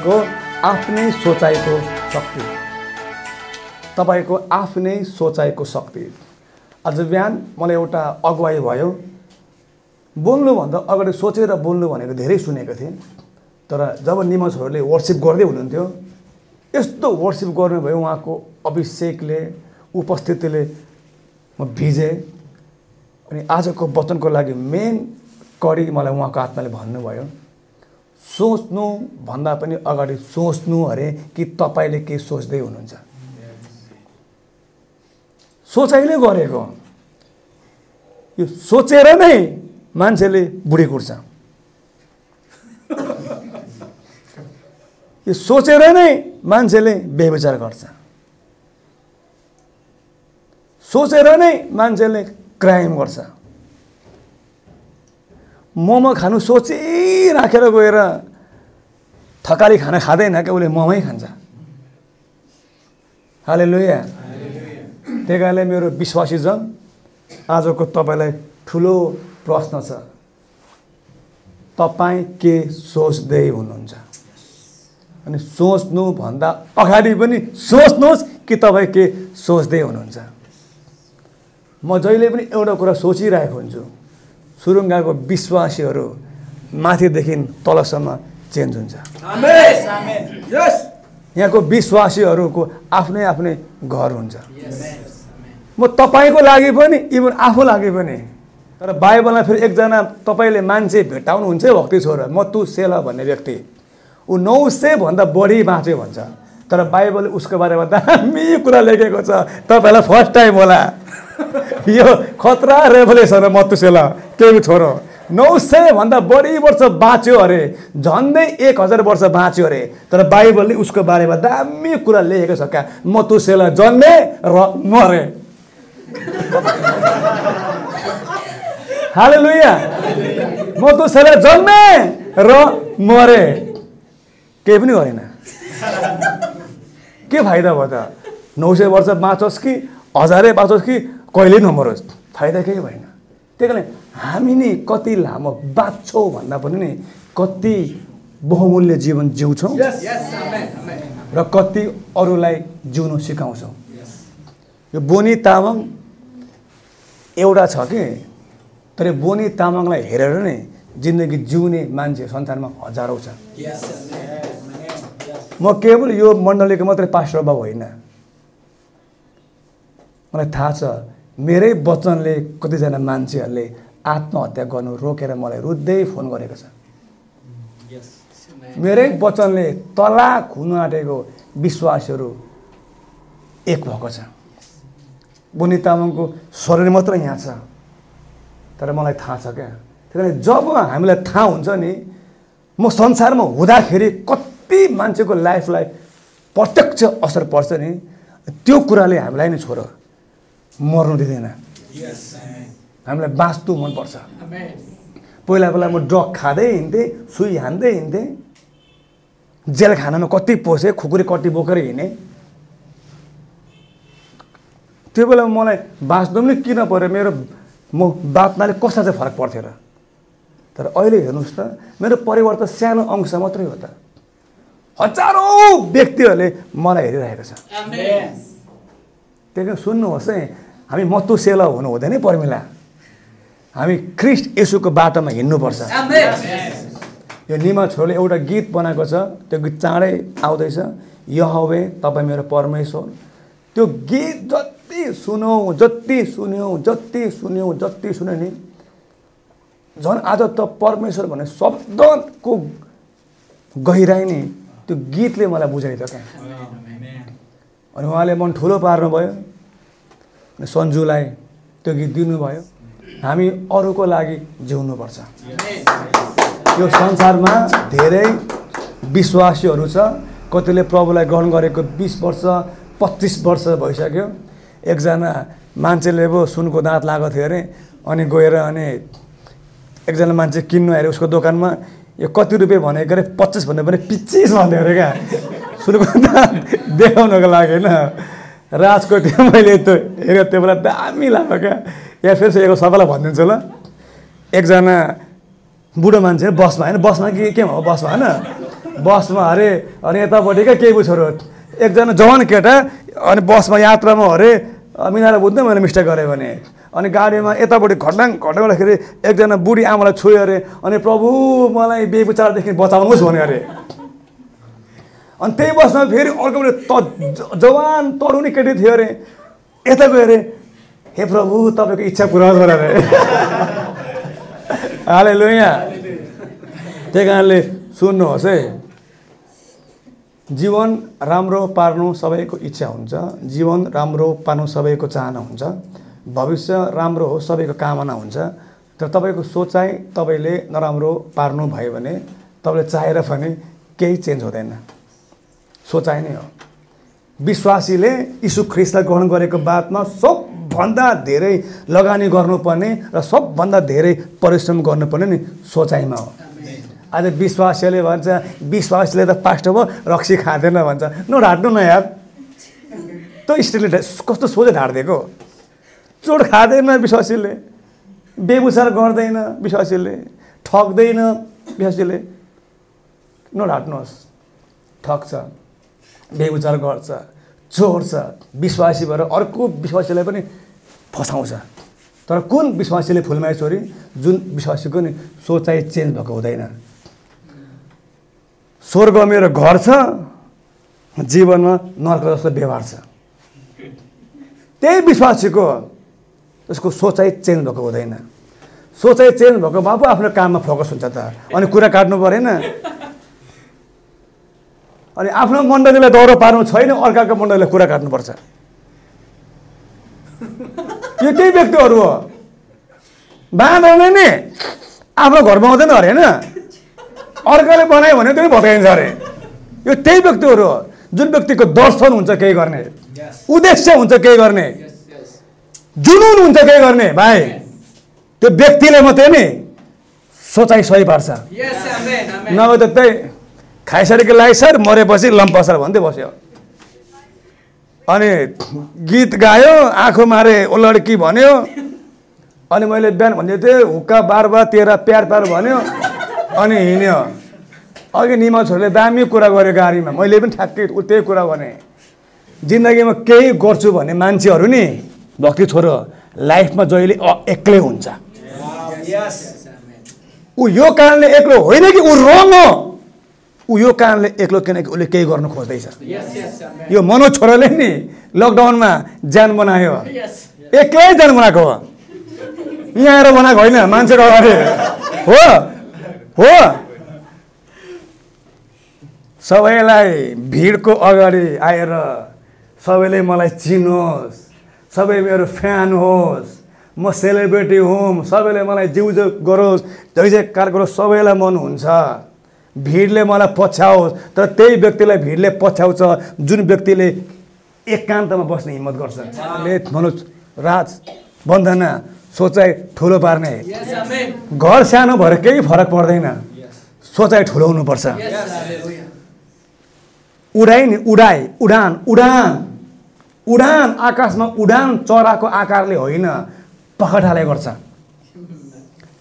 तपाईँको आफ्नै सोचाइको शक्ति। तपाईँको आफ्नै सोचाइको शक्ति। आज बिहान मलाई एउटा अगुवाई भयो। बोल्नुभन्दा अगाडि सोचेर बोल्नु भनेको धेरै सुनेको थिएँ। तर जब निमसहरूले वर्सिप गर्दै हुनुहुन्थ्यो यस्तो वर्सिप गर्नुभयो उहाँको अभिषेकले उपस्थितिले म भिजेँ। अनि आजको वचनको लागि मेन कडी मलाई उहाँको आत्माले भन्नुभयो। सोच्नुभन्दा पनि अगाडि सोच्नु अरे कि तपाईँले के सोच्दै हुनुहुन्छ। सोचाइले गरेको। यो सोचेर नै मान्छेले बुढी कुर्छ यो सोचेर नै मान्छेले बेविचार गर्छ। सोचेर नै मान्छेले क्राइम गर्छ। मोमो खानु सोचिराखेर गएर थकाली खाना खाँदैन क्या उसले मोमै खान्छ। हाले लुया त्यही कारणले मेरो विश्वासी जन आजको तपाईँलाई ठुलो प्रश्न छ। तपाईँ के सोच्दै हुनुहुन्छ? अनि सोच्नुभन्दा अगाडि पनि सोच्नुहोस् कि तपाईँ के सोच्दै हुनुहुन्छ। म जहिले पनि एउटा कुरा सोचिरहेको हुन्छु। सुरुङ्गाको विश्वासीहरू माथिदेखि तलसम्म चेन्ज हुन्छ। यहाँको विश्वासीहरूको आफ्नै आफ्नै घर हुन्छ। म तपाईँको लागि पनि इभन आफू लागि पनि तर बाइबलमा फेरि एकजना तपाईँले मान्छे भेटाउनुहुन्छ भक्ति छोरा। मतु सेला भन्ने व्यक्ति। ऊ नौ सयभन्दा बढी बाँच्यो भन्छ। तर बाइबलले उसको बारेमा दामी कुरा लेखेको छ। तपाईँलाई फर्स्ट टाइम होला। यो खतरा रेभोल्युसन मतुसेला केही छोरो नौ सयभन्दा बढी वर्ष बाँच्यो अरे। झन्डै एक हजार वर्ष बाँच्यो अरे। तर बाइबलले उसको बारेमा दामी कुरा लेखेको छ क्या। मतुसेला जन्मे र मरे। हाले लुया मतुसेला जन्मे र मरे। केही पनि गरेन। के फाइदा भयो त? नौ सय वर्ष बाँचोस् कि? हजारै बाँचोस् कि? कहिले नमरोस् फाइदा केही भएन। त्यही कारण हामी नि कति लामो बाँच्छौँ भन्दा पनि नि कति बहुमूल्य जीवन जिउँछौँ र कति अरूलाई जिउनु सिकाउँछौँ। यो बोनी तामाङ एउटा छ कि? तर बोनी तामाङलाई हेरेर नै जिन्दगी जिउने मान्छे संसारमा हजारौँ छ। म केवल यो मण्डलीको मात्रै पास्टर बाबु होइन। मलाई थाहा छ मेरै वचनले कतिजना मान्छेहरूले आत्महत्या गर्नु रोकेर मलाई रुद्दै फोन गरेको छ। मेरै वचनले तलाक हुनु आँटेको विश्वासहरू एक भएको छ। बुनि तामाङको शरीर मात्र यहाँ छ। तर मलाई थाहा छ क्या। त्यही कारण जब हामीलाई थाहा हुन्छ नि म संसारमा हुँदाखेरि कति मान्छेको लाइफलाई प्रत्यक्ष असर पर्छ नि त्यो कुराले हामीलाई नै छोड मर्नु दिँदैन। हामीलाई बाँच्नु मनपर्छ। पहिला पहिला म ड्रग खाँदै हिँड्थेँ सुई हान्दै हिँड्थेँ। जेल खानामा कति पसेँ खुकुरी कति बोकेर हिँडेँ। त्यो बेला मलाई बाँच्नु पनि किन पऱ्यो मेरो म बाँच्नाले कसलाई चाहिँ फरक पर्थ्यो र? तर अहिले हेर्नुहोस् त मेरो परिवार त सानो अंश मात्रै हो त। हजारौँ व्यक्तिहरूले मलाई हेरिरहेको छ। त्यही कारण सुन्नुहोस् है। हामी मतुसेला हुनु हुँदैन पर्मिला। हामी ख्रिस्ट यसुको बाटोमा हिँड्नुपर्छ। यो निमा छोरले एउटा गीत बनाएको छ त्यो गीत चाँडै आउँदैछ। यहवे तपाईँ मेरो परमेश्वर। त्यो गीत जति सुन्यौँ जति सुन्यौँ जति सुन्यौँ जति सुन्यो नि झन् आज त परमेश्वर भन्ने शब्दको गहिराइ नि त्यो गीतले मलाई बुझाइ त क्या अनि उहाँले मन ठुलो पार्नुभयो। सन्जुलाई त्यो गीत दिनुभयो। हामी अरूको लागि जिउनुपर्छ। यो संसारमा धेरै विश्वासीहरू छ। कतिले प्रभुलाई ग्रहण गरेको बिस वर्ष पच्चिस वर्ष भइसक्यो। एकजना मान्छेले पो सुनको दाँत लगाएको थियो अरे। अनि गएर अनि एकजना मान्छे किन्नु अरे उसको दोकानमा। यो कति रुपियाँ भनेको अरे? पच्चिस भन्दा पनि पिच्चिस भन्यो अरे क्या। सुनको दाँत देखाउनको लागि होइन। राजको त्यो मैले त्यो हेरेँ त्यो बेला दामी लाग्यो क्या। यहाँ फेरि यसको सबैलाई भनिदिन्छु ल। एकजना बुढो मान्छे बसमा होइन? बसमा कि केमा हो बसमा होइन? बसमा अरे अनि यतापट्टिका केही छोरो एकजना जवान केटा अनि बसमा यात्रामा अरे मिलाएर बुझ्दै मैले मिस्टेक गरेँ भने। अनि गाडीमा यतापट्टि घटना गर्दाखेरि एकजना बुढी आमालाई छोयो अरे अनि प्रभु मलाई बेविचारदेखि बचाउनुहोस् भन्यो अरे। अनि त्यही बसमा फेरि अर्को त जवान तरुणी केटी थियो अरे। यता गयो अरे हे प्रभु तपाईँको इच्छा पुरा गर अरे हाले लु यहाँ त्यही कारणले सुन्नुहोस् है। जीवन राम्रो पार्नु सबैको इच्छा हुन्छ। जीवन राम्रो पार्नु सबैको चाहना हुन्छ। भविष्य राम्रो हो सबैको कामना हुन्छ। तर तपाईँको सोचाइ तपाईँले नराम्रो पार्नु भयो भने तपाईँले चाहेर पनि केही चेन्ज हुँदैन। सोचाइ नै हो। विश्वासीले यीशु ख्रिस्टलाई ग्रहण गरेको बादमा सबभन्दा धेरै लगानी गर्नुपर्ने र सबभन्दा धेरै परिश्रम गर्नुपर्ने नि सोचाइमा हो। आज विश्वासीले भन्छ विश्वासीले त पास्ट भयो रक्सी खाँदैन भन्छ। नढाट्नु न यार। त्यो स्टेटले कस्तो सोझै ढाँटिदिएको चोट खाँदैन विश्वासीले। बेबुसार गर्दैन विश्वासीले। ठग्दैन विश्वासीले। नढाट्नुहोस् ठग्छ। बेबुचार गर्छ चोर्छ विश्वासी भएर अर्को विश्वासीलाई पनि फसाउँछ। तर कुन विश्वासीले फुलमाई छोरी? जुन विश्वासीको नि सोचाइ चेन्ज भएको हुँदैन। स्वर्ग मेरो घर छ जीवनमा नर्क जस्तो व्यवहार छ। त्यही विश्वासीको उसको सोचाइ चेन्ज भएको हुँदैन। सोचाइ चेन्ज भएको बाबु आफ्नो काममा फोकस हुन्छ त। अनि कुरा काट्नु परेन। अनि आफ्नो मण्डलीलाई दौरो पार्नु छैन अर्काको मण्डलीलाई कुरा काट्नुपर्छ। यो त्यही व्यक्तिहरू हो। बाँदरले नि। आफ्नो घरमा आउँदैन अरे होइन? अर्काले बनायो भने त्यो भत्काइन्छ अरे। यो त्यही व्यक्तिहरू हो। जुन व्यक्तिको दर्शन हुन्छ केही गर्ने उद्देश्य हुन्छ केही गर्ने जुनुन हुन्छ केही गर्ने भाइ। त्यो व्यक्तिले मात्रै नि सोचाइ सही पार्छ। नभए त त्यही खाइसकेको लाइ सर मरेपछि लम्पसर भन्दै बस्यो। अनि गीत गायो आँखो मारे ओ लड्की भन्यो। अनि मैले बिहान भन्दै थिएँ हुक्का बार बार तेह्र प्यार प्यार भन्यो। अनि हिँड्यो। अघि निमा छोरीले दामी कुरा गर्यो गाडीमा। मैले पनि ठ्याक्कै त्यही कुरा भने। जिन्दगीमा केही गर्छु भन्ने मान्छेहरू नि भक्ति छोरो लाइफमा जहिले एक्लै हुन्छ। ऊ यो कारणले एक्लो होइन कि ऊ रङ हो? ऊ यो कारणले एक्लो किनकि उसले केही गर्नु खोज्दैछ। यो मनोज छोराले नि लकडाउनमा ज्यान बनायो। एक्लै ज्यान बनाएको हो। यहाँ आएर बनाएको होइन मान्छेको अगाडि। हो। हो। सबैलाई भिडको अगाडि आएर सबैले मलाई चिनोस् सबै मेरो फ्यान होस्। म सेलिब्रेटी हुँ। सबैले मलाई जिउ गरोस्। जै जयकार गरोस् सबैलाई मन हुन्छ। भिडले मलाई पछ्याओस्। तर त्यही व्यक्तिलाई भिडले पछ्याउँछ जुन व्यक्तिले एकान्तमा बस्ने हिम्मत गर्छ। ले मनोज राज वन्दना सोचाइ ठुलो पार्ने। घर सानो भएर केही फरक पर्दैन। सोचाइ ठुलो हुनुपर्छ। उडाइ नि उडाइ उडान उडान। उडान आकाशमा उडान चराको आकारले होइन पखटाले गर्छ।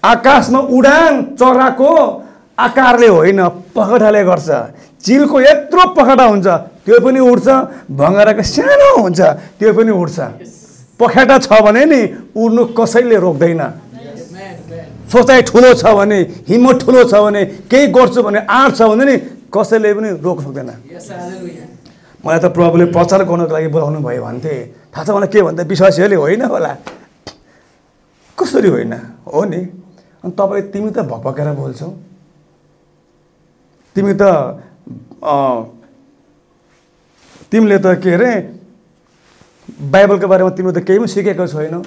आकाशमा उडान चराको आकारले होइन पखटाले गर्छ। चिलको यत्रो पखटा हुन्छ त्यो पनि उड्छ भँगराको सानो हुन्छ त्यो पनि उड्छ। पखेटा छ भने नि उड्नु कसैले रोक्दैन। सोचाइ ठुलो छ भने हिम्मत ठुलो छ भने केही गर्छु भने आँट छ भने नि कसैले पनि रोक्नु सक्दैन। मलाई त प्रभुले प्रचार गर्नको लागि बोलाउनु भयो भन्थे। थाहा छ मलाई के भन्दा विश्वासीहरूले होइन होला। कसरी होइन? हो नि। अनि तपाईँ तिमी त भकभकेर बोल्छौ। तिमी त तिमीले त के अरे बाइबलको बारेमा तिमीले त केही पनि सिकेको छैनौ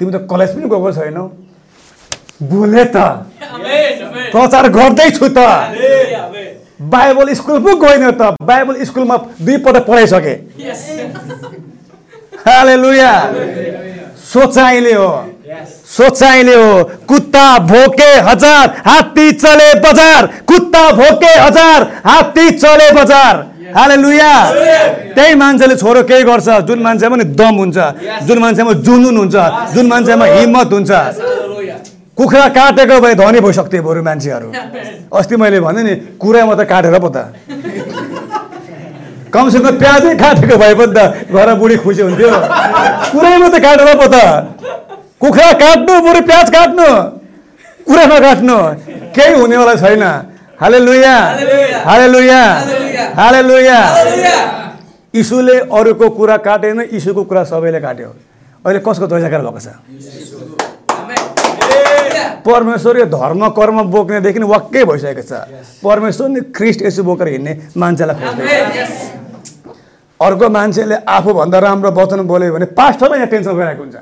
तिमी त कलेज पनि गएको छैनौ। बोले त। प्रचार गर्दैछु त। बाइबल स्कुल पो गएन त। बाइबल स्कुलमा दुईपल्ट पढाइसके। हाले लुया सोचाइले हो। सोचाइले हो कुत्ता भोके हजार हात्ती चले बजार कुत्ता भोके हजार हात्ती चले बजार। हाले लुया त्यही मान्छेले छोरो केही गर्छ जुन मान्छेमा नि दम हुन्छ जुन मान्छेमा जुनुन हुन्छ जुन मान्छेमा हिम्मत हुन्छ। कुखुरा काटेको भए धनी भइसक्थ्यो बरु मान्छेहरू। अस्ति मैले भने नि कुरामा त काटेर पो त। कमसेकम प्याजै काटेको भए पनि त घर बुढी खुसी हुन्थ्यो। कुरैमा त काटेर पो त। कुखुरा काट्नु बरु प्याज काट्नु। कुरामा काट्नु। केही हुनेवाला छैन। हाले लुया हाले लुया हाले लुया इसुले अरूको कुरा काटेन इसुको कुरा सबैले काट्यो। अहिले कसको जयजयकार भएको छ? परमेश्वर यो धर्म कर्म बोक्नेदेखि वाक्कै भइसकेको छ। परमेश्वर नि ख्रिस्ट यसो बोकेर हिँड्ने मान्छेलाई खोज्दै। अर्को मान्छेले आफूभन्दा राम्रो वचन बोल्यो भने पास्टरलाई यहाँ टेन्सन भइरहेको हुन्छ।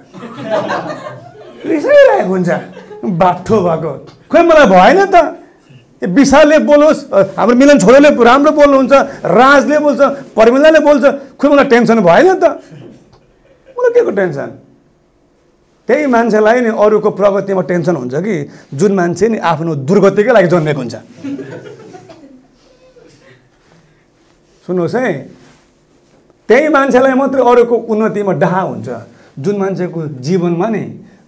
रिसाइरहेको हुन्छ। बाठो भएको। खोइ मलाई भएन त। विशालले बोलोस् हाम्रो मिलन छोरोले राम्रो बोल्नुहुन्छ राजले बोल्छ पर्मिलाले बोल्छ खोइ मलाई टेन्सन भएन त। मलाई के को टेन्सन? त्यही मान्छेलाई नि अरूको प्रगतिमा टेन्सन हुन्छ कि जुन मान्छे नि आफ्नो दुर्गतिकै लागि जन्मेको हुन्छ। सुन्नुहोस् है। त्यही मान्छेलाई मात्रै अरूको उन्नतिमा डाहा हुन्छ। जुन मान्छेको जीवनमा नि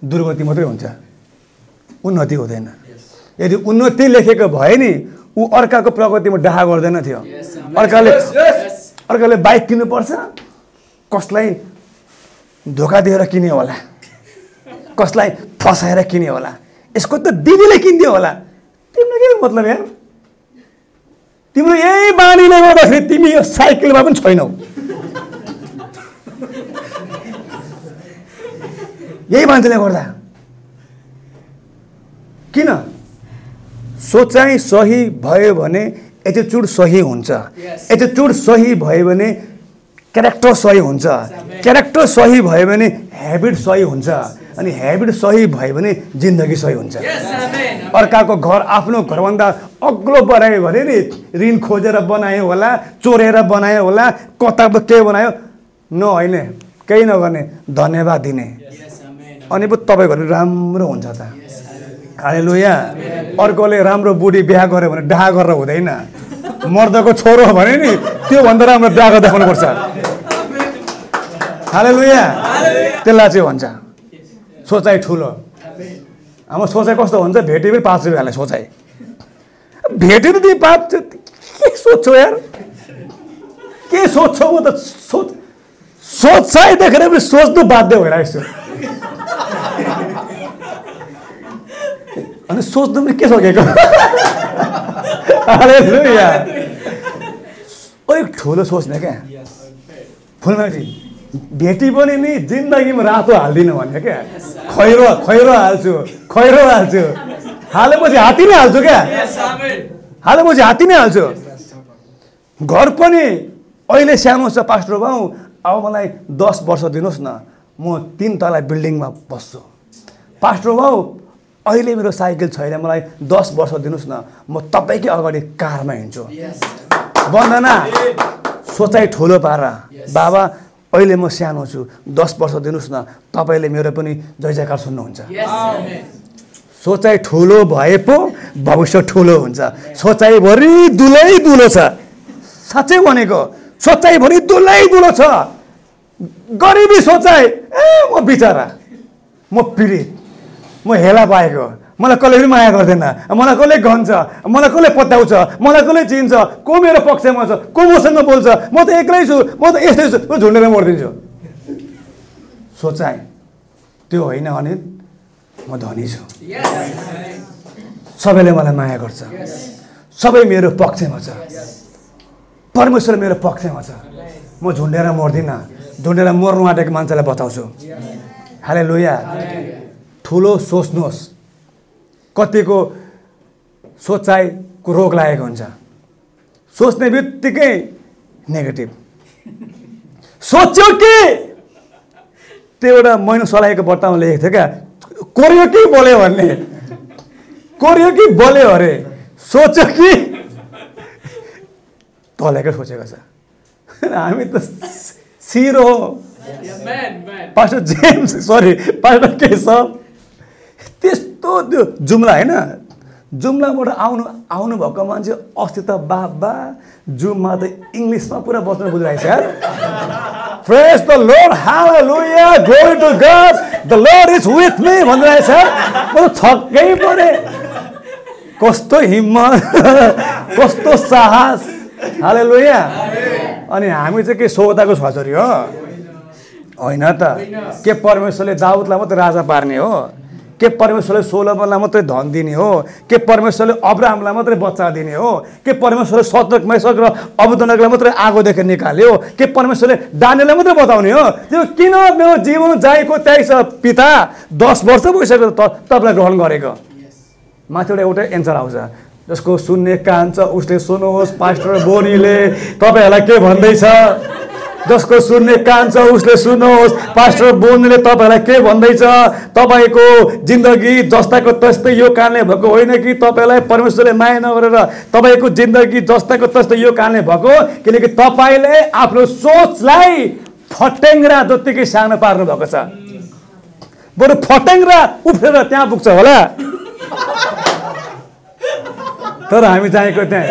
दुर्गति मात्रै हुन्छ। उन्नति हुँदैन। यदि उन्नति लेखेको भए नि ऊ अर्काको प्रगतिमा डाहा गर्दैन थियो। अर्काले अर्काले बाइक किन्नुपर्छ कसलाई धोका दिएर किन्यो होला? कसलाई फसाएर किन्यो होला? यसको त दिदीले किनिदियो होला। तिम्रो के मतलब यार? तिम्रो यही बानीले गर्दाखेरि तिमी यो साइकलमा पनि छैनौ। यही मान्छेले गर्दा। किन? सोचाइ सही भयो भने एटिच्युड सही हुन्छ। एटिच्युड सही भयो भने क्यारेक्टर सही हुन्छ। क्यारेक्टर सही भयो भने हेबिट सही हुन्छ। अनि हेबिट सही भयो भने जिन्दगी सही हुन्छ। अर्काको घर आफ्नो घरभन्दा अग्लो बनायो भने नि ऋण खोजेर बनायो होला चोरेर बनायो होला कता के बनायो? न होइन केही नगर्ने धन्यवाद दिने। अनि पो तपाईँको घर राम्रो हुन्छ त। हाले लुया अर्कोले राम्रो बुढी बिहा गर्यो भने डाहा गरेर हुँदैन। मर्दको छोरो भने नि त्योभन्दा राम्रो बिहा देखाउनुपर्छ हाले लुया त्यसलाई चाहिँ भन्छ सोचाइ ठुलो। हाम्रो सोचाइ कस्तो हुन्छ? भेटे पनि पाँच रुपियाँलाई सोचाइ। भेट्यो तिमी पाँच के सोध्छौ यार? के सोध्छौ म त? सोच सोचाइ देखेर पनि सोच्नु बाध्य भइरहेको छु अनि सोच्नु पनि के सकेको अलिक ठुलो सोच्ने क्या फुलमाथि भेटी पनि नि जिन्दगीमा रातो हाल्दिनँ भने क्या खैरो खैरो हाल्छु खैरो हाल्छु हालेपछि हात्ती नै हाल्छु क्या हालेपछि हात्ती नै हाल्छु घर पनि अहिले सानो छ पास्टर बाउ अब मलाई दस वर्ष दिनुहोस् न म तिन तला बिल्डिङमा बस्छु। पास्टर बाउ अहिले मेरो साइकल छैन मलाई दस वर्ष दिनुहोस् न म तपाईँकै अगाडि कारमा हिँड्छु। वन्दना सोचाइ ठुलो पार। बाबा अहिले म सानो छु दस वर्ष दिनुहोस् न तपाईँले मेरो पनि जय जयकार सुन्नुहुन्छ सोचाइ ठुलो भए पो भविष्य ठुलो हुन्छ। सोचाइभरि दुलै दुलो छ। साँच्चै भनेको सोचाइभरि दुलै दुलो छ। गरिबी सोचाइ ए म बिचरा। म पीडित। म हेला पाएको। मलाई कसले पनि माया गर्दैन। मलाई कसले गन्छ? मलाई कसले पत्याउँछ? मलाई कसले चिन्छ? को मेरो पक्षमा छ? को मसँग बोल्छ? म त एक्लै छु। म त यस्तै छु। म झुन्डेर मरिदिन्छु। सोचाइ। त्यो होइन भने म धनी छु। सबैले मलाई माया गर्छ। सबै मेरो पक्षमा छ। परमेश्वर मेरो पक्षमा छ। म झुन्डेर मर्दिनँ। झुन्डेर मर्नु आँटेको मान्छेलाई बचाउँछु हाले लोया ठुलो सोच्नुहोस् कतिको सोचाइको रोग लागेको हुन्छ सोच्ने बित्तिकै नेगेटिभ सोच्यो कि त्यो एउटा मैनो सलाएको बट्टामा लेखेको थियो क्या कोरियो कि बोल्यो भन्ने कोरियो कि बोल्यो अरे सोच्यो कि तलेकै सोचेको छ हामी त सिरो pastor James sorry pastor Keshav त्यस्तो त्यो जुम्ला होइन? जुम्लाबाट आउनु आउनुभएको मान्छे अस्ति त बाबा जुममा त इङ्ग्लिसमा पुरा बस्नु बुझिरहेको छ praise the Lord hallelujah glory to God the Lord is with me भनिरहेछ म छक्कै परे। कस्तो हिम्मत कस्तो साहस। हाले लोया अनि हामी चाहिँ के सौदाको छोरी हो? होइन त। के परमेश्वरले दाउदलाई मात्रै राजा पार्ने हो? के परमेश्वरले सोलमलाई मात्रै धन दिने हो? के परमेश्वरले अब्राहमलाई मात्रै बच्चा दिने हो? के परमेश्वरले सतक मैसक र अबुदनकलाई मात्रै आगोदेखि निकाल्यो? के परमेश्वरले दानेलाई मात्रै बताउने हो? त्यो किन मेरो जीवन जाएको छ पिता दस वर्ष भइसक्यो त तपाईँलाई ग्रहण गरेको? माथिबाट एउटा एन्सर आउँछ। जसको सुन्ने कान छ उसले सुन्नुहोस् पास्टर बोनीले। तपाईँहरूलाई के भन्दैछ? जसको सुन्ने कान छ उसले सुन्नुहोस् पास्टर बोनीले तपाईँहरूलाई के भन्दैछ? तपाईँको जिन्दगी जस्ताको तस्तै यो कानले भएको होइन कि तपाईँलाई परमेश्वरले माया नगरेर तपाईँको जिन्दगी जस्ताको तस्तै यो कानले भएको? किनकि तपाईँले आफ्नो सोचलाई फटेङ्ग्रा जत्तिकै सानो पार्नु भएको छ। बरु फटेङ्ग्रा उफ्रेर त्यहाँ पुग्छ होला। तर हामी चाहेको त्यहाँ।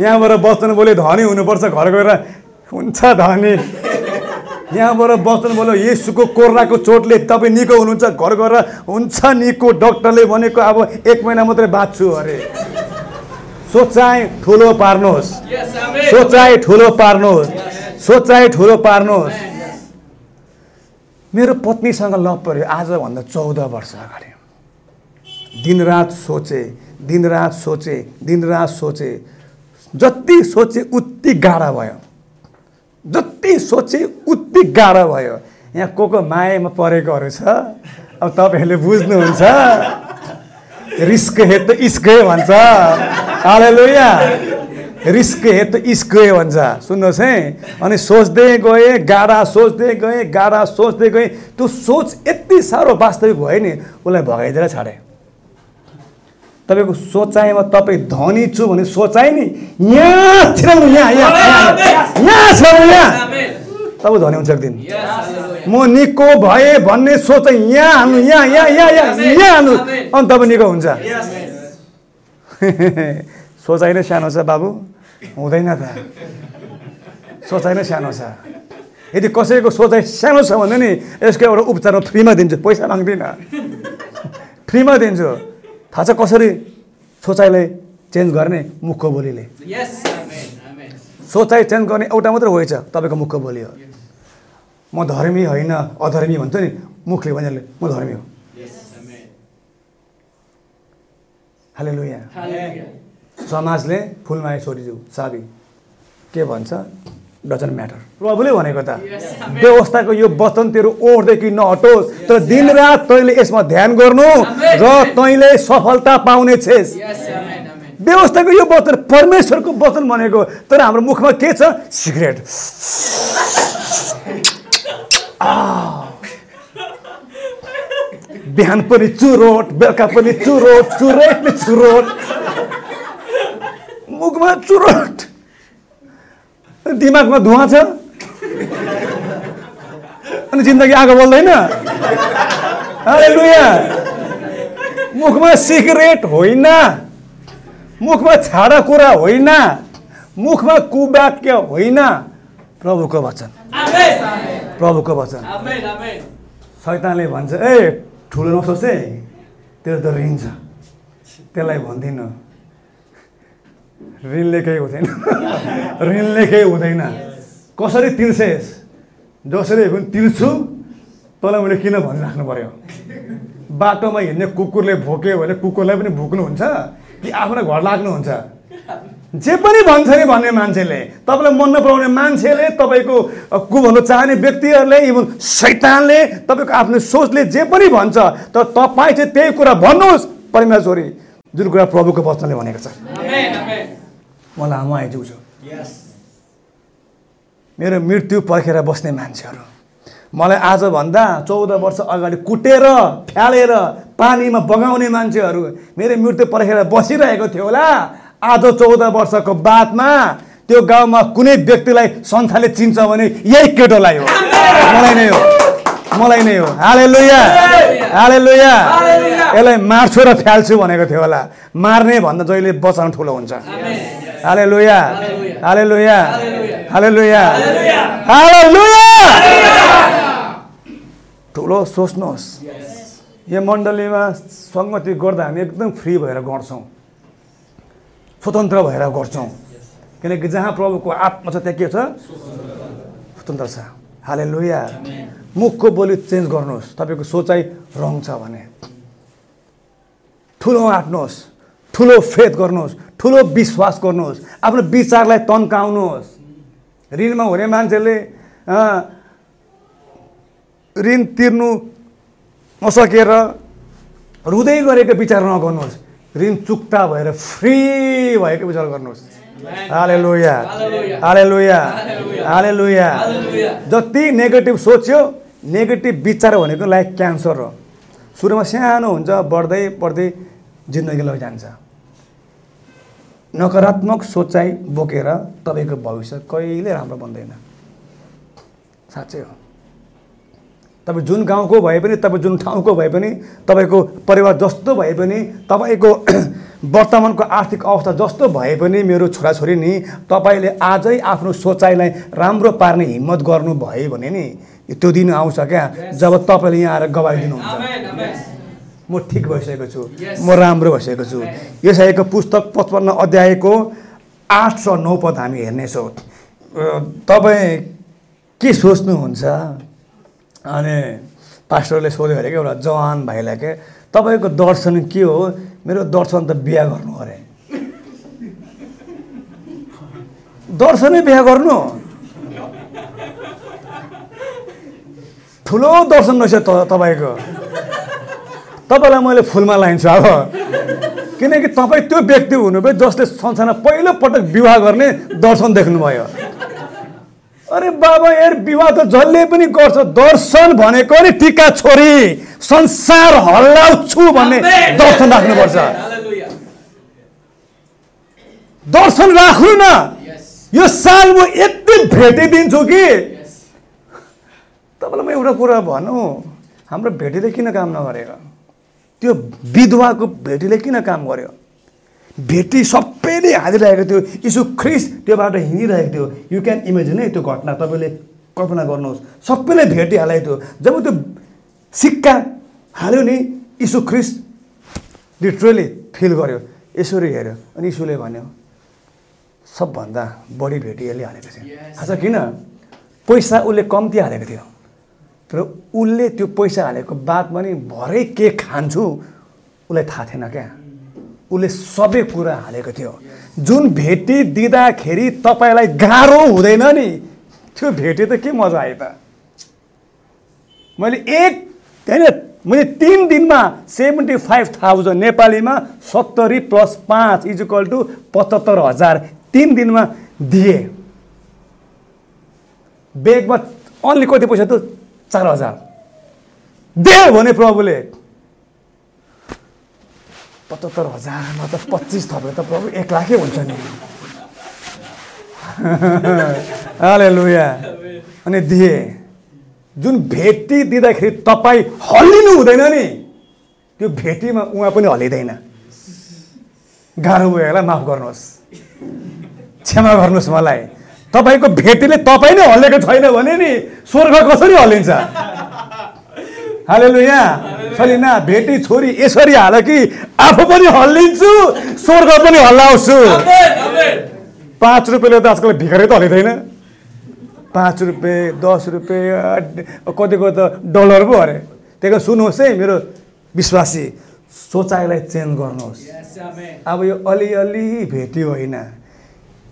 यहाँबाट बच्चन बोले धनी हुनुपर्छ घर गएर। हुन्छ धनी। यहाँबाट बच्चन बोल्यो यसुको कोर्राको चोटले तपाईँ निको हुनुहुन्छ घर गएर। हुन्छ निको डक्टरले भनेको अब एक महिना मात्रै बाँच्छु अरे। सोचाइ ठुलो पार्नुहोस्। सोचाइ ठुलो पार्नुहोस्। सोचाइ ठुलो पार्नुहोस्। मेरो पत्नीसँग लभ पऱ्यो आजभन्दा चौध वर्ष अगाडि। दिनरात सोचे दिनरात सोचे दिनरात सोचे। जति सोचे उति गाह्रो भयो। जति सोचे उति गाह्रो भयो। यहाँ को को मायामा परेकोहरू छ? अब तपाईँहरूले बुझ्नुहुन्छ। रिस्क हे त इस्कै भन्छ। हालेलुया। रिस्क हे त इस्कै भन्छ। सुन्नुहोस् है। अनि सोच्दै गएँ गाह्रा सोच्दै गएँ गाह्रा सोच्दै गएँ। त्यो सोच यति साह्रो वास्तविक भयो नि। उसलाई भगाइदिएर छाडेँ। तपाईँको सोचाइमा तपाईँ धनी छु भने सोचाइ नि यहाँ छिराउनु यहाँ यहाँ यहाँ छिराउनु यहाँ तपाईँ धनी हुन्छ एक दिन म निको भएँ भन्ने सोच यहाँ हाल्नु यहाँ यहाँ यहाँ यहाँ यहाँ हाल्नु अनि तपाईँ निको हुन्छ सोचाइ नै सानो छ बाबु। हुँदैन त। सोचाइ नै सानो छ। यदि कसैको सोचाइ सानो छ भने नि यसको एउटा उपचार फ्रीमा दिन्छु। पैसा माग्दिनँ। फ्रीमा दिन्छु। थाहा छ कसरी सोचाइलाई चेन्ज गर्ने मुखको बोलीले? सोचाइ चेन्ज गर्ने एउटा मात्रै होइ छ तपाईँको मुखको बोली हो। म धर्मी होइन अधर्मी भन्छ नि मुखले भने म धर्मी हो। हाले लुया समाजले फुलमाया छोरीज्यू साबी के भन्छ? डजन्ट म्याटर प्रभुले भनेको त व्यवस्थाको यो वचन तेरो ओढ्देखि नहटोस् तर दिनरात तैँले यसमा ध्यान गर्नु र तैँले सफलता पाउने छेस व्यवस्थाको यो वचन परमेश्वरको वचन भनेको तर हाम्रो मुखमा के छ सिगरेट बिहान पनि चुरोट बेलुका पनि चुरोट चुरोटले चुरोट मुखमा चुरोट दिमागमा धुवा छ? अनि जिन्दगी आगो बोल्दैन? अरे लुया मुखमा सिगरेट होइन। मुखमा छाडा कुरा होइन। मुखमा कुवाक्य होइन। प्रभुको वचन। प्रभुको वचन। सैतानले भन्छ ए ठुलो नसोच त्यो त ऋण छ। त्यसलाई भन्दिनँ। ऋणले केही हुँदैन ऋणले केही हुँदैन कसरी तिर्छेस् जसरी पनि तिर्छु तँलाई मैले किन भनिराख्नु पऱ्यो बाटोमा हिँड्ने कुकुरले भोक्यो भने कुकुरलाई पनि भुक्नुहुन्छ? कि आफ्नो घर लाग्नुहुन्छ? जे पनि भन्छ नि भन्ने मान्छेले। तपाईँलाई मन नपराउने मान्छेले तपाईँको कु भन्नु चाहने व्यक्तिहरूले इभन सैतानले तपाईँको आफ्नो सोचले जे पनि भन्छ तर तपाईँ चाहिँ त्यही कुरा भन्नुहोस् परमेश्वरी जुन कुरा प्रभुको वचनले भनेको छ। मलाई आमा आइज्यू छु। मेरो मृत्यु पर्खेर बस्ने मान्छेहरू। मलाई आजभन्दा चौध वर्ष अगाडि कुटेर फ्यालेर पानीमा बगाउने मान्छेहरू मेरो मृत्यु पर्खेर बसिरहेको थियो होला। आज चौध वर्षको बादमा त्यो गाउँमा कुनै व्यक्तिलाई संस्थाले चिन्छ भने यही केटोलाई हो। मलाई नै हो। मलाई नै हो हाले लुया हाले लुया यसलाई मार्छु र फ्याल्छु भनेको थियो होला मार्ने भन्दा जहिले बचाउनु ठुलो हुन्छ हाले लुया हाले लुया हाले लुया हाले लुया ठुलो सोच्नुहोस् यो मण्डलीमा सङ्गति गर्दा हामी एकदम फ्री भएर गर्छौँ स्वतन्त्र भएर गर्छौँ किनकि जहाँ प्रभुको आत्मा छ त्यहाँ के छ स्वतन्त्र छ हाले लोया मुखको बोली चेन्ज गर्नुहोस्। तपाईँको सोचाइ रङ छ भने। ठुलो आँट्नुहोस्। ठुलो फेद गर्नुहोस्। ठुलो विश्वास गर्नुहोस्। आफ्नो विचारलाई तन्काउनुहोस्। ऋणमा हुने मान्छेले ऋण तिर्नु नसकेर रुँदै गरेको विचार नगर्नुहोस्। ऋण चुक्ता भएर फ्री भएको विचार गर्नुहोस्। हाले लोया हाले लोया हाले लोया जति नेगेटिभ सोच्यो नेगेटिभ विचार भनेको लाइक क्यान्सर हो। सुरुमा सानो हुन्छ बढ्दै बढ्दै जिन्दगी लैजान्छ। नकारात्मक सोचाइ बोकेर तपाईँको भविष्य कहिले राम्रो बन्दैन। साँच्चै हो। तपाईँ जुन गाउँको भए पनि तपाईँ जुन ठाउँको भए पनि तपाईँको परिवार जस्तो भए पनि तपाईँको वर्तमानको आर्थिक अवस्था जस्तो भए पनि मेरो छोराछोरी नि तपाईँले आजै आफ्नो सोचाइलाई राम्रो पार्ने हिम्मत गर्नुभयो भने नि त्यो दिन आउँछ क्या जब तपाईँले यहाँ आएर गवाई दिनुहुन्छ। म ठिक भइसकेको छु। म राम्रो भइसकेको छु। यसैको पुस्तक पचपन्न अध्यायको आठ र नौ पद हामी हेर्नेछौँ। तपाईँ के सोच्नुहुन्छ? अनि पास्टरले सोध्यो अरे क्या एउटा जवान भाइलाई के तपाईँको दर्शन के हो? मेरो दर्शन त बिहा गर्नु अरे। दर्शनै बिहा गर्नु? ठुलो दर्शन रहेछ त तपाईँको। तपाईँलाई मैले फुलमा लाइन्छु अब। किनकि तपाईँ त्यो व्यक्ति हुनुभयो जसले संसारमा पहिलोपटक विवाह गर्ने दर्शन देख्नुभयो। अरे बाबा यार विवाह त जसले पनि गर्छ दर्शन भनेको नि टिका छोरी संसार हल्लाउँछु भन्ने दर्शन राख्नुपर्छ। दर्शन राख्नु न। यो साल म यति भेटिदिन्छु कि तपाईँलाई म एउटा कुरा भनौँ हाम्रो भेटीले किन काम नगरेको? त्यो विधवाको भेटीले किन काम गर्यो? भेटी सबैले हालिरहेको थियो। यसो ख्रिस त्यो बाटो हिँडिरहेको थियो। यु क्यान इमेजिन है त्यो घटना तपाईँले कल्पना गर्नुहोस्। सबैले भेटी हालेको थियो। जब त्यो सिक्का हाल्यो नि इसु ख्रिस लिटरली फिल गर्यो। यसरी हेऱ्यो अनि इसुले भन्यो सबभन्दा बढी भेटी यसले हालेको थियो थाहा छ किन? पैसा उसले कम्ती हालेको थियो। तर उसले त्यो पैसा हालेको बादमा नि भरै के खान्छु उसलाई थाहा थिएन क्या। उसले सबै कुरा हालेको थियो। जुन भेटी दिँदाखेरि तपाईँलाई गाह्रो हुँदैन नि त्यो भेटी त के मजा आयो त? मैले एक होइन मैले तिन दिनमा सेभेन्टी फाइभ थाउजन्ड नेपालीमा सत्तरी प्लस पाँच इजिकल टु पचहत्तर हजार तिन दिनमा दिएँ। बेगमा अन्ली कति पैसा त चार हजार। दे भने प्रभुले। पचहत्तर हजारमा त पच्चिस थपेर त प्रभु एक लाखै हुन्छ नि। हाले लुया अनि दिए। जुन भेटी दिँदाखेरि तपाईँ हल्लिनु हुँदैन नि त्यो भेटीमा उहाँ पनि हल्लिँदैन। गाह्रो भयो होला माफ गर्नुहोस्। क्षमा गर्नुहोस् मलाई। तपाईँको भेटीले तपाईँ नै हल्लेको छैन भने नि स्वर्ग कसरी हल्लिन्छ हालेलु यहाँ सलिना भेटी छोरी यसरी हाल कि आफू पनि हल्लिन्छु स्वर्ग पनि हल्लाउँछु। पाँच रुपियाँले त आजकल भिखारी त हल्लिँदैन पाँच रुपियाँ दस रुपियाँ कतिको त डलर पो अरे त्यही सुन्नुहोस् है मेरो विश्वासी सोचाइलाई चेन्ज गर्नुहोस्। अब यो अलिअलि भेटी होइन।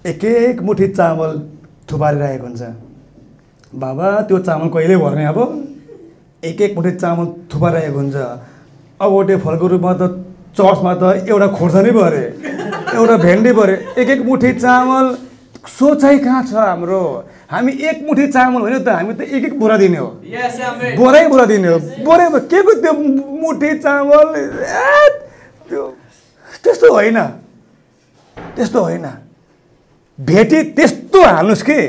एक एक मुठी चामल थुपारिरहेको हुन्छ। बाबा त्यो चामल कहिले भर्ने अब? एक एक मुठी चामल थुपारिरहेको हुन्छ। अगोटे फलको रूपमा त चर्चमा त एउटा खोर्सानी अरे एउटा भेन्डी पऱ्यो एक एक मुठी चामल सोचाइ कहाँ छ हाम्रो? हामी एक मुठी चामल होइन त हामी त एक एक बोरा दिने हो। बोरै बोरा दिने हो। बोरै के को त्यो मुठी चामल? त्यो त्यस्तो होइन। त्यस्तो होइन। भेटी त्यस्तो हाल्नुहोस् कि।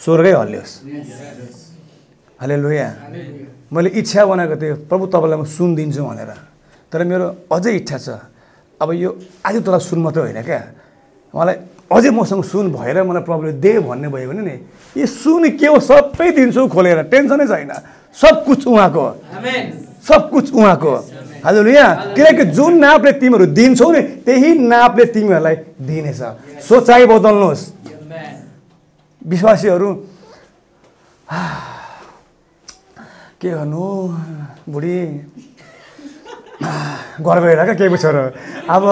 स्वर्गै हल्लियोस्। हाले लोया मैले इच्छा बनाएको थिएँ प्रभु तपाईँलाई म सुन दिन्छु भनेर। तर मेरो अझै इच्छा छ। अब यो आज तल सुन मात्रै होइन क्या। मलाई अझै मसँग सुन भएर मलाई प्रभुले दे भन्ने भयो भने नि यो सुन के हो सबै दिन्छु खोलेर। टेन्सनै छैन। सब कुछ उहाँको। सब कुछ उहाँको। हजुर यहाँ किनकि जुन नापले तिमीहरू दिन्छौ नि त्यही नापले तिमीहरूलाई दिनेछ। सोचाइ बदल्नुहोस्। विश्वासीहरू के गर्नु? बुढी। गर्व हेर क्या केही छोरो अब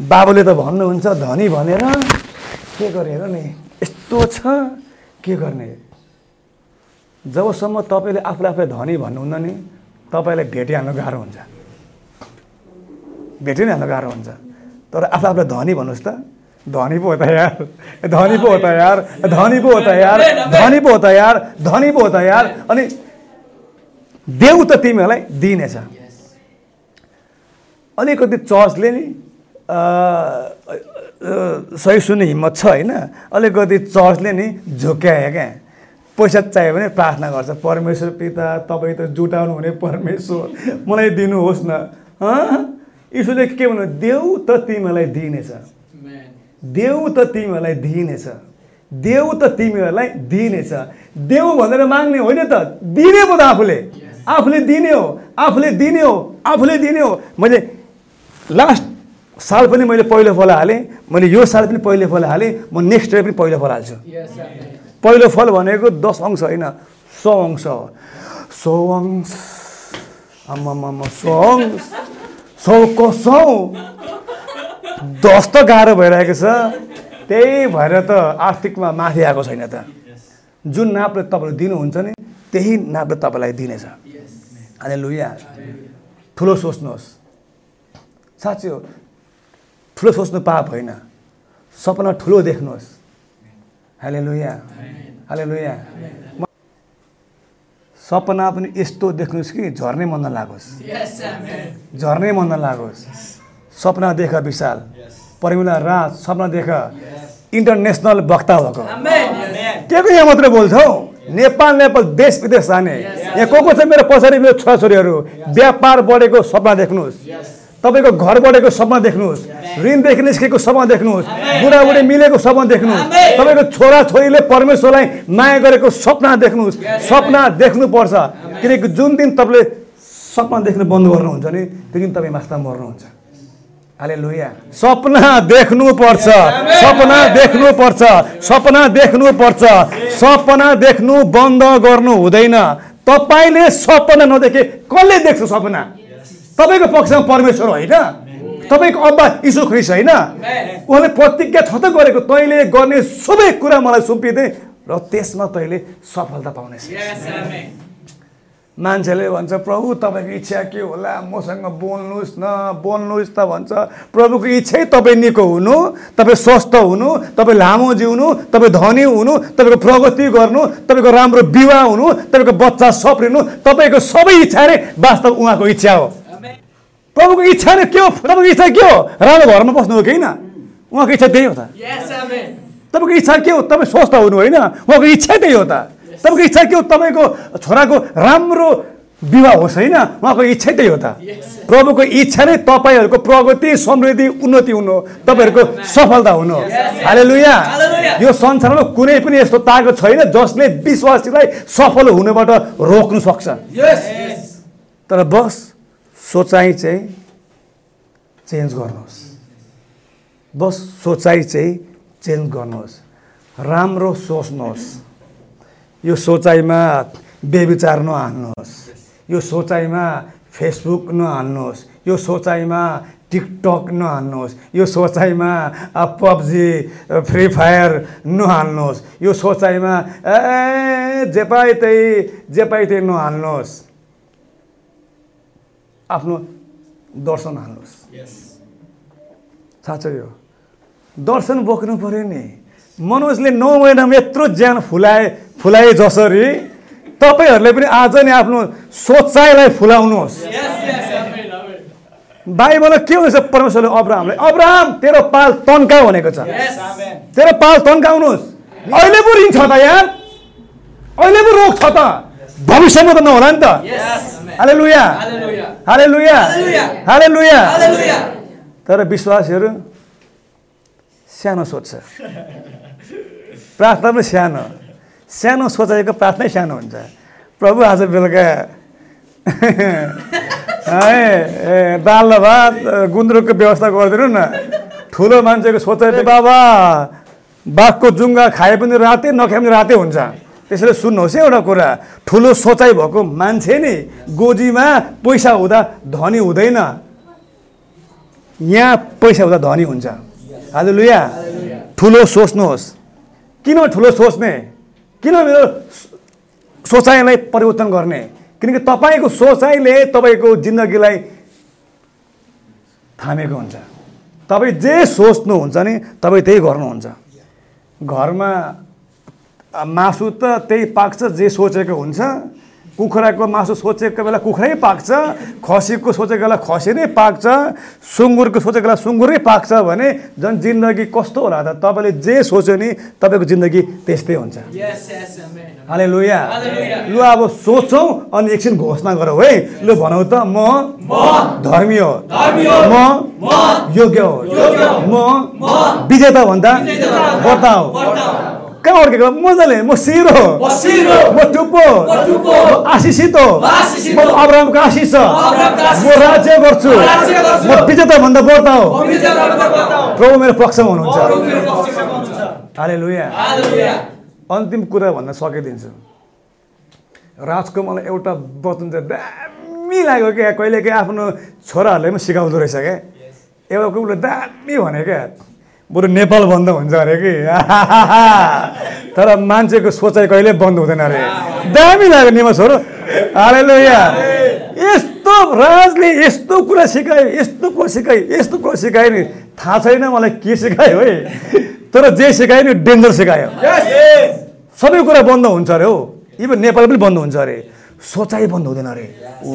बाबुले त भन्नुहुन्छ धनी भनेर। के गरेर नि। यस्तो छ। के गर्ने? जबसम्म तपाईँले आफूले आफूलाई धनी भन्नुहुन्न नि तपाईँलाई भेटिहाल्नु गाह्रो हुन्छ। भेटि नै गाह्रो हुन्छ। तर आफू आफूलाई धनी भन्नुहोस् त। धनी पो हो त यार। धनी पो हो त यार। धनी पो हो त यार। धनी पो हो त यार। धनी पो हो त यार। अनि देऊ त तिमीहरूलाई दिनेछ अलिकति चर्चले नि सही सुन्ने हिम्मत छ होइन। अलिकति चर्चले नि झुक्यायो क्या। पैसा चाहियो भने प्रार्थना गर्छ। परमेश्वर पिता तपाईँ त जुटाउनु हुने परमेश्वर। मलाई दिनुहोस् न। यीशुले के भन्नु देऊ त तिमीहरूलाई दिनेछ देऊ त तिमीहरूलाई दिनेछ देऊ त तिमीहरूलाई दिनेछ देऊ भनेर माग्ने होइन त। दिने पो त आफूले। आफूले दिने हो। आफूले दिने हो। आफूले दिने हो। मैले लास्ट साल पनि मैले पहिलो फल हालेँ। मैले यो साल पनि पहिलो फल हालेँ। म नेक्स्ट इयर पनि पहिलो फल हाल्छु। पहिलो फल भनेको दस अंश होइन। सौ अंश हो। सौ अंश। आम्मामा सौ अंश। सौ। दस त गाह्रो भइरहेको छ। त्यही भएर त आर्थिकमा माथि आएको छैन त। जुन नापले तपाईँले दिनुहुन्छ नि त्यही नापले तपाईँलाई दिनेछ। अनि लुया ठुलो सोच्नुहोस्। साँच्चै हो। ठुलो सोच्नु पाप होइन। सपना ठुलो देख्नुहोस्। हाले लुया हाले लुया सपना पनि यस्तो देख्नुहोस् कि झर्ने मन नलागोस्। झर्ने मन नलागोस्। सपना देख विशाल। परिमला राज सपना देख। इन्टरनेसनल वक्ता भएको। के को यहाँ मात्रै बोल्छौ? नेपाल नेपाल देश विदेश जाने। यहाँ को को छ मेरो पछाडि मेरो छोराछोरीहरू? व्यापार बढेको सपना देख्नुहोस्। तपाईँको घर बढेको सपना देख्नुहोस्। ऋणदेखि निस्केको सपना देख्नुहोस्। बुढाबुढी मिलेको सपना देख्नुहोस्। तपाईँको छोरा छोरीले परमेश्वरलाई माया गरेको सपना देख्नुहोस्। सपना देख्नुपर्छ। किनकि जुन दिन तपाईँले सपना देख्नु बन्द गर्नुहुन्छ नि त्यो दिन तपाईँ मास्ता मर्नुहुन्छ। हाले लुया सपना देख्नुपर्छ। सपना देख्नुपर्छ। सपना देख्नुपर्छ। सपना देख्नु बन्द गर्नु हुँदैन। तपाईँले सपना नदेखे कसले देख्छ सपना? तपाईँको पक्षमा परमेश्वर होइन? तपाईँको अब्बा यीशु ख्रिस होइन? उहाँले प्रतिज्ञा छ त गरेको तैँले गर्ने सबै कुरा मलाई सुम्पिँदै र त्यसमा तैँले सफलता पाउनेछ मान्छेले भन्छ प्रभु तपाईँको इच्छा के होला? मसँग बोल्नुहोस् न बोल्नुहोस् त भन्छ। प्रभुको इच्छै तपाईँ निको हुनु तपाईँ स्वस्थ हुनु तपाईँ लामो जिउनु तपाईँ धनी हुनु तपाईँको प्रगति गर्नु तपाईँको राम्रो विवाह हुनु तपाईँको बच्चा सप्रिनु तपाईँको सबै इच्छा नै वास्तव उहाँको इच्छा हो। प्रभुको इच्छा नै के हो? प्रभुको इच्छा के हो? राम्रो घरमा बस्नु हो कि होइन? उहाँको इच्छा त्यही हो त। तपाईँको इच्छा के हो? तपाईँ स्वस्थ हुनु होइन? उहाँको इच्छा त्यही हो त। तपाईँको इच्छा के हो? तपाईँको छोराको राम्रो विवाह होस् होइन? उहाँको इच्छा त्यही हो त। प्रभुको इच्छा नै तपाईँहरूको प्रगति समृद्धि उन्नति हुनु तपाईँहरूको सफलता हुनु। हाले लुया यो संसारमा कुनै पनि यस्तो तागत छैन जसले विश्वासीलाई सफल हुनबाट रोक्नु सक्छ। तर बस सोचाइ चाहिँ चेन्ज गर्नुहोस्। बस सोचाइ चाहिँ चेन्ज गर्नुहोस्। राम्रो सोच्नुहोस्। यो सोचाइमा बेविचार नहाल्नुहोस्। यो सोचाइमा फेसबुक नहाल्नुहोस्। यो सोचाइमा टिकटक नहाल्नुहोस्। यो सोचाइमा पब्जी फ्री फायर नहाल्नुहोस्। यो सोचाइमा ए जे पाए त्यही जे पाए नहाल्नुहोस्। आफ्नो दर्शन हाल्नुहोस्। साँच्चै हो। दर्शन बोक्नु पऱ्यो नि। मनोजले नौ महिनामा यत्रो ज्यान फुलाए फुलाए जसरी। तपाईँहरूले पनि आज नै आफ्नो सोचाइलाई फुलाउनुहोस्। बाइबलमा के हुन्छ परमेश्वरले अब्राहमलाई अब्राहम तेरो पाल तन्का भनेको छ। तेरो पाल तन्काउनुहोस् अहिले पो रिङ छ त यहाँ अहिले पो रोग छ त। भविष्यमा त नहोला नि त। हाले लुया हाले लुया हाले लुया तर विश्वासीहरू सानो सोध्छ प्रार्थना पनि सानो सानो सोचाइको प्रार्थनै सानो हुन्छ प्रभु आज बेलुका है ए दाल भात गुन्द्रुकको व्यवस्था गरिदिनु न ठुलो मान्छेको सोचाइ बाबा बाघको जुङ्गा खाए पनि रातै नखाए पनि रातै हुन्छ त्यसैले सुन्नुहोस् है एउटा कुरा। ठुलो सोचाइ भएको मान्छे नि गोजीमा पैसा हुँदा धनी हुँदैन। यहाँ पैसा हुँदा धनी हुन्छ। आज लुया ठुलो सोच्नुहोस्। किन ठुलो सोच्ने? किन मेरो सोचाइलाई परिवर्तन गर्ने? किनकि तपाईँको सोचाइले तपाईँको जिन्दगीलाई थामेको हुन्छ। तपाईँ जे सोच्नुहुन्छ नि तपाईँ त्यही गर्नुहुन्छ। घरमा मासु त त्यही पाक्छ जे सोचेको हुन्छ। कुखुराको मासु सोचेको बेला कुखुरै पाक्छ खसीको सोचेको बेला खसी नै पाक्छ सुँगुरको सोचेको बेला सुँगुरै पाक्छ भने झन् जिन्दगी कस्तो होला त? तपाईँले जे सोच्यो नि तपाईँको जिन्दगी त्यस्तै हुन्छ। हाले लुया लु अब सोचौँ अनि एकछिन घोषणा गरौँ है? लु भनौँ त म धर्मी हो। म योग्य हो। म विजेता भन्दा वर्ता हो। कहाँ हुर्केको मजाले म सिरो म टुप्पो म आशिषित हो म अब्रामको आशिष छ म राज्य गर्छु म विजेता भन्दा व्रत हो प्रभु मेरो पक्षमा हुनुहुन्छ हाले लुया अन्तिम कुरा भन्न सकिदिन्छु राजको मलाई एउटा वचन चाहिँ दामी लाग्यो क्या कहिले काहीँ आफ्नो छोराहरूले पनि सिकाउँदो रहेछ क्या एउटा उसले दामी भने क्या बरु नेपाल बन्द हुन्छ अरे कि? तर मान्छेको सोचाइ कहिले बन्द हुँदैन अरे। दामी लाग्यो निमसहरू हाले यहाँ यस्तो राजले यस्तो कुरा सिकायो यस्तो कुरा सिकायो यस्तो कुरा सिकायो नि। थाहा छैन मलाई के सिकायो है। तर जे सिकायो नि डेन्जर सिकायो। सबै कुरा बन्द हुन्छ अरे हो। इभन नेपाल पनि बन्द हुन्छ अरे। सोचाइ बन्द हुँदैन अरे।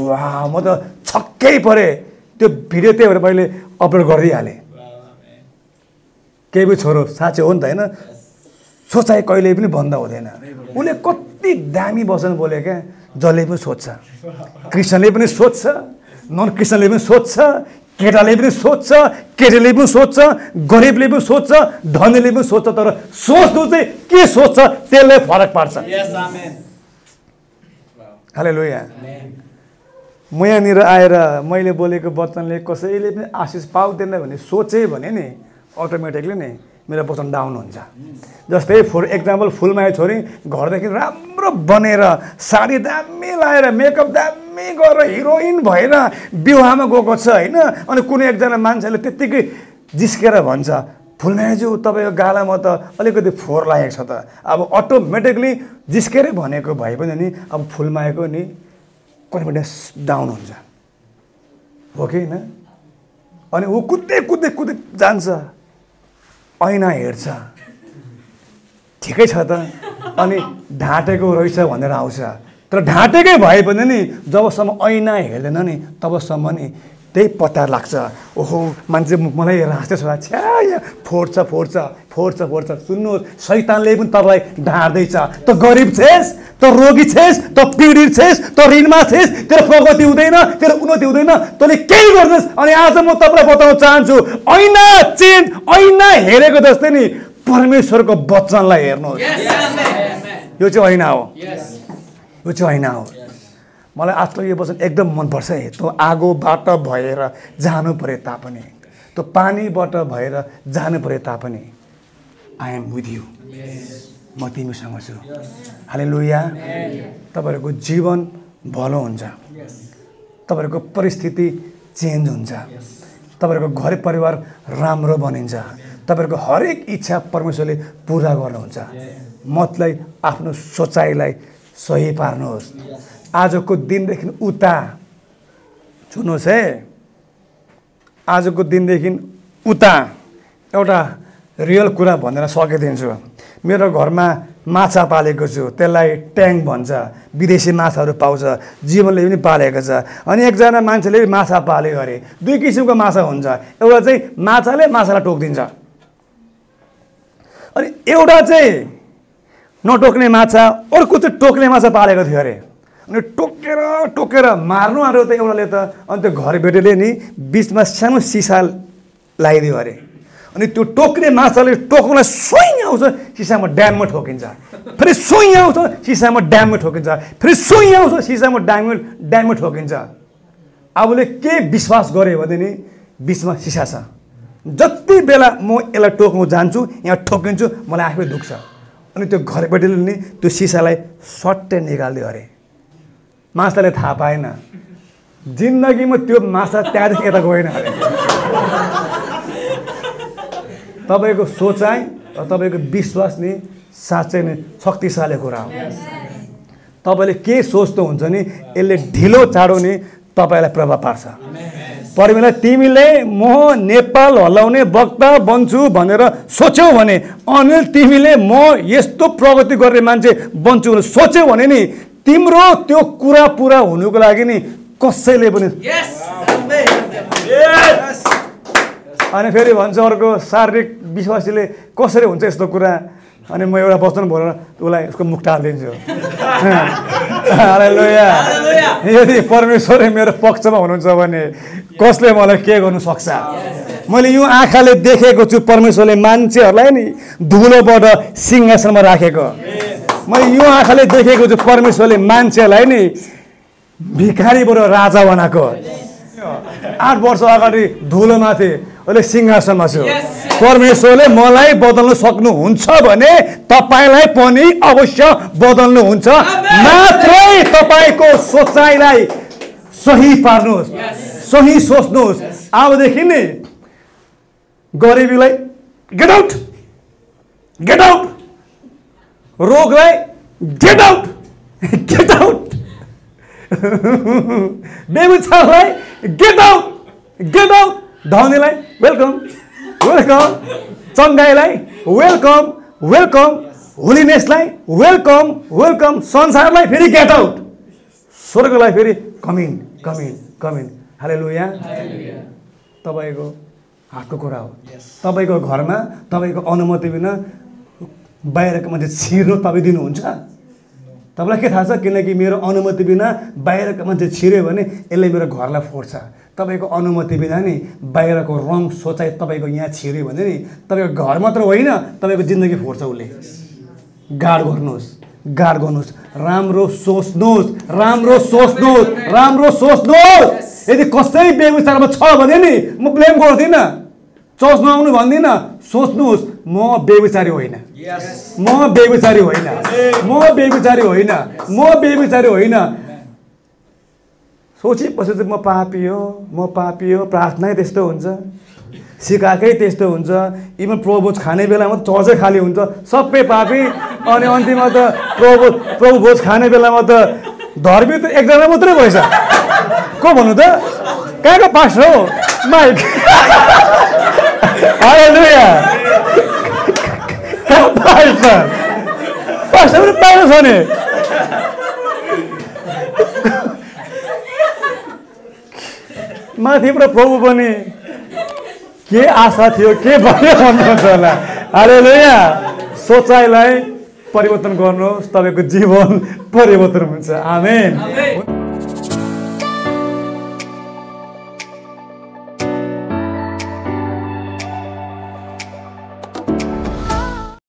वा म त छक्कै परेँ। त्यो भिडियो त्यही भएर मैले अपलोड गरिदिइहालेँ। केही पनि छोरो साँच्चै हो नि त होइन? सोचाइ कहिले पनि बन्द हुँदैन। उसले कति दामी वचन बोले क्या जसले पनि सोध्छ। क्रिस्चियनले पनि सोध्छ नन क्रिस्चियनले पनि सोध्छ केटाले पनि सोध्छ केटीले पनि सोध्छ गरिबले पनि सोध्छ धनीले पनि सोध्छ तर सोच्नु चाहिँ के सोध्छ त्यसले फरक पार्छ। हाले लोया म यहाँनिर आएर मैले बोलेको वचनले कसैले पनि आशिष पाउँदैन भने सोचेँ भने नि अटोमेटिकली नै मेरो वचन डाउन हुन्छ। जस्तै फर एक्जाम्पल फुलमाया छोरी घरदेखि राम्रो बनेर साडी दामी लाएर मेकअप दामी गरेर हिरोइन भएर विवाहमा गएको छ होइन? अनि कुनै एकजना मान्छेले त्यत्तिकै जिस्केर भन्छ फुलमायाज्यू तपाईँको गालामा त अलिकति फोहोर लागेको छ त। अब अटोमेटिकली जिस्केरै भनेको भए पनि नि अब फुलमायाको नि कन्फिडेन्स डाउन हुन्छ। हो कि होइन? अनि ऊ कुद्दै कुद्दै कुद्दै जान्छ। ऐना हेर्छ। ठिकै छ त। अनि ढाँटेको रहेछ भनेर आउँछ। तर ढाँटेकै भए पनि नि जबसम्म ऐना हेर्दैन नि तबसम्म नि त्यही पत्ता लाग्छ। ओहो मान्छे मलाई हाँस्दै छ छ्या यहाँ फोड्छ फोड्छ फोड्छ फोड्छ सुन्नुहोस् सैतानले पनि तपाईँलाई ढाँट्दैछ त गरिब छेस् त रोगी छेस् त पीडित छेस् त ऋणमा छेस् तेरो प्रगति हुँदैन तेरो उन्नति हुँदैन। तैँले केही गर्नुहोस् अनि आज म तपाईँलाई बताउन चाहन्छु ऐना चेन्ज ऐना हेरेको जस्तै नि परमेश्वरको वचनलाई हेर्नुहोस्। यो चाहिँ ऐना हो। यो चाहिँ ऐना हो। मलाई आजकल यो वचन एकदम मनपर्छ है। त्यो आगोबाट भएर जानु परे तापनि। त्यो पानीबाट भएर जानु परे तापनि। आई एम विथ यु म तिमीसँग छु। हाले लुया तपाईँहरूको जीवन भलो हुन्छ। तपाईँहरूको परिस्थिति चेन्ज हुन्छ। तपाईँहरूको घर परिवार राम्रो बनिन्छ। तपाईँहरूको हरेक इच्छा परमेश्वरले पुरा गर्नुहुन्छ। मतलाई आफ्नो सोचाइलाई सही पार्नुहोस्। आजको दिनदेखि उता सुन्नुहोस् है। आजको दिनदेखि उता एउटा रियल कुरा भनेर सकिदिन्छु। मेरो घरमा माछा पालेको छु त्यसलाई ट्याङ भन्छ विदेशी माछाहरू पाउँछ जीवनले पनि पालेको छ। अनि एकजना मान्छेले माछा पाल्यो अरे। दुई किसिमको माछा हुन्छ। एउटा चाहिँ माछाले माछालाई टोकिदिन्छ। अनि एउटा चाहिँ नटोक्ने माछा अर्को चाहिँ टोक्ने माछा पालेको थियो अरे। अनि टोकेर टोकेर मार्नु आँट्यो त एउटाले त। अनि त्यो घर बेटेले नि बिचमा सानो सिसा लगाइदियो अरे। अनि त्यो टोक्ने माछाले टोक्नुलाई सोइ आउँछ सिसामा ड्याममा ठोकिन्छ। फेरि सोइ आउँछ सिसामा ड्याममा ठोकिन्छ। फेरि सोइ आउँछ सिसामा ड्याममा ड्याममा ठोकिन्छ। अबले के विश्वास गऱ्यो भने नि बिचमा सिसा छ। जति बेला म यसलाई टोक्नु जान्छु यहाँ ठोकिन्छु मलाई आफै दुख्छ। अनि त्यो घरपट्टिले नि त्यो सिसालाई सट्टै निकालिदियो अरे। माछाले थाहा पाएन। जिन्दगीमा त्यो माछा त्यहाँदेखि यता गएन तपाईँको सोचाइ र तपाईँको विश्वास नि साँच्चै नै शक्तिशाली कुरा हो। तपाईँले के सोच्नुहुन्छ नि यसले ढिलो चाँडो नि तपाईँलाई प्रभाव पार्छ। परिमेला तिमीले म नेपाल हल्लाउने वक्ता बन्छु भनेर सोच्यौ भने अनिल तिमीले म यस्तो प्रगति गर्ने मान्छे बन्छु भनेर सोच्यौ भने नि तिम्रो त्यो कुरा पुरा हुनुको लागि नि कसैले पनि अनि फेरि भन्छ अर्को शारीरिक विश्वासीले कसरी हुन्छ यस्तो कुरा? अनि म एउटा वचन बोलेर उसलाई उसको मुख टालिदिन्छु। यदि परमेश्वर मेरो पक्षमा हुनुहुन्छ भने कसले मलाई के गर्नु सक्छ? मैले यो आँखाले देखेको छु परमेश्वरले मान्छेहरूलाई नि धुलोबाट सिंहासनमा राखेको। मैले यो आँखाले देखेको छु परमेश्वरले मान्छेहरूलाई नि भिखारीबाट राजा बनाएको। आठ वर्ष अगाडि धुलोमा थिएँ अहिले सिंहासनमा छु। परमेश्वरले मलाई बदल्न सक्नुहुन्छ भने तपाईँलाई पनि अवश्य बदल्नुहुन्छ। मात्रै तपाईँको सोचाइलाई सही पार्नुहोस् सही सोच्नुहोस्। अबदेखि नै गरिबीलाई गेट आउट गेट आउट रोगलाई गेट आउट गेट आउट बेबुचालाई गेट आउट गेट आउट धनीलाई वेलकम वेलकम चङ्गाईलाई वेलकम वेलकम होलिनेसलाई वेलकम वेलकम संसारलाई फेरि गेट आउट स्वर्गलाई फेरि कमिन कमिन कमिन हाले लुया तपाईँको हातको कुरा हो। तपाईँको घरमा तपाईँको अनुमति बिना बाहिरको मान्छे छिर्नु तपाईँ दिनुहुन्छ? तपाईँलाई के थाहा छ? किनकि मेरो अनुमति बिना बाहिरको मान्छे छिर्यो भने यसले मेरो घरलाई फोड्छ। तपाईँको अनुमति बिना नि बाहिरको रङ सोचाइ तपाईँको यहाँ छिर्यो भने नि तपाईँको घर मात्र होइन तपाईँको जिन्दगी फोड्छ उसले। गाड गर्नुहोस् गाड गर्नुहोस्। राम्रो सोच्नुहोस् राम्रो सोच्नुहोस् राम्रो सोच्नुहोस्। यदि कसै बेगुसरामा छ भने नि म ब्लेम गर्दिनँ। चर्च नआउनु भन्दिनँ। सोच्नुहोस्। म बेविचारी होइन। म बेविचारी होइन। म बेविचारी होइन। म बेविचारी होइन। सोचेपछि चाहिँ म पापी हो म पापी हो प्रार्थनै त्यस्तो हुन्छ। सिकाएकै त्यस्तो हुन्छ। इभन प्रभोज खाने बेलामा चर्चै खाली हुन्छ। सबै पापी। अनि अन्तिममा त प्रभु प्रभु भोज खाने बेलामा त धर्मी त एकजना मात्रै भएछ। को भन्नु त? कहाँको पास्टर हो? माइक। पास्टर पनि छ नि माथिबाट प्रभु पनि के आशा थियो के भन्यो भन्नुहुन्छ होला। अरे यहाँ सोचाइलाई परिवर्तन गर्नुहोस् तपाईँको जीवन परिवर्तन हुन्छ। आमेन।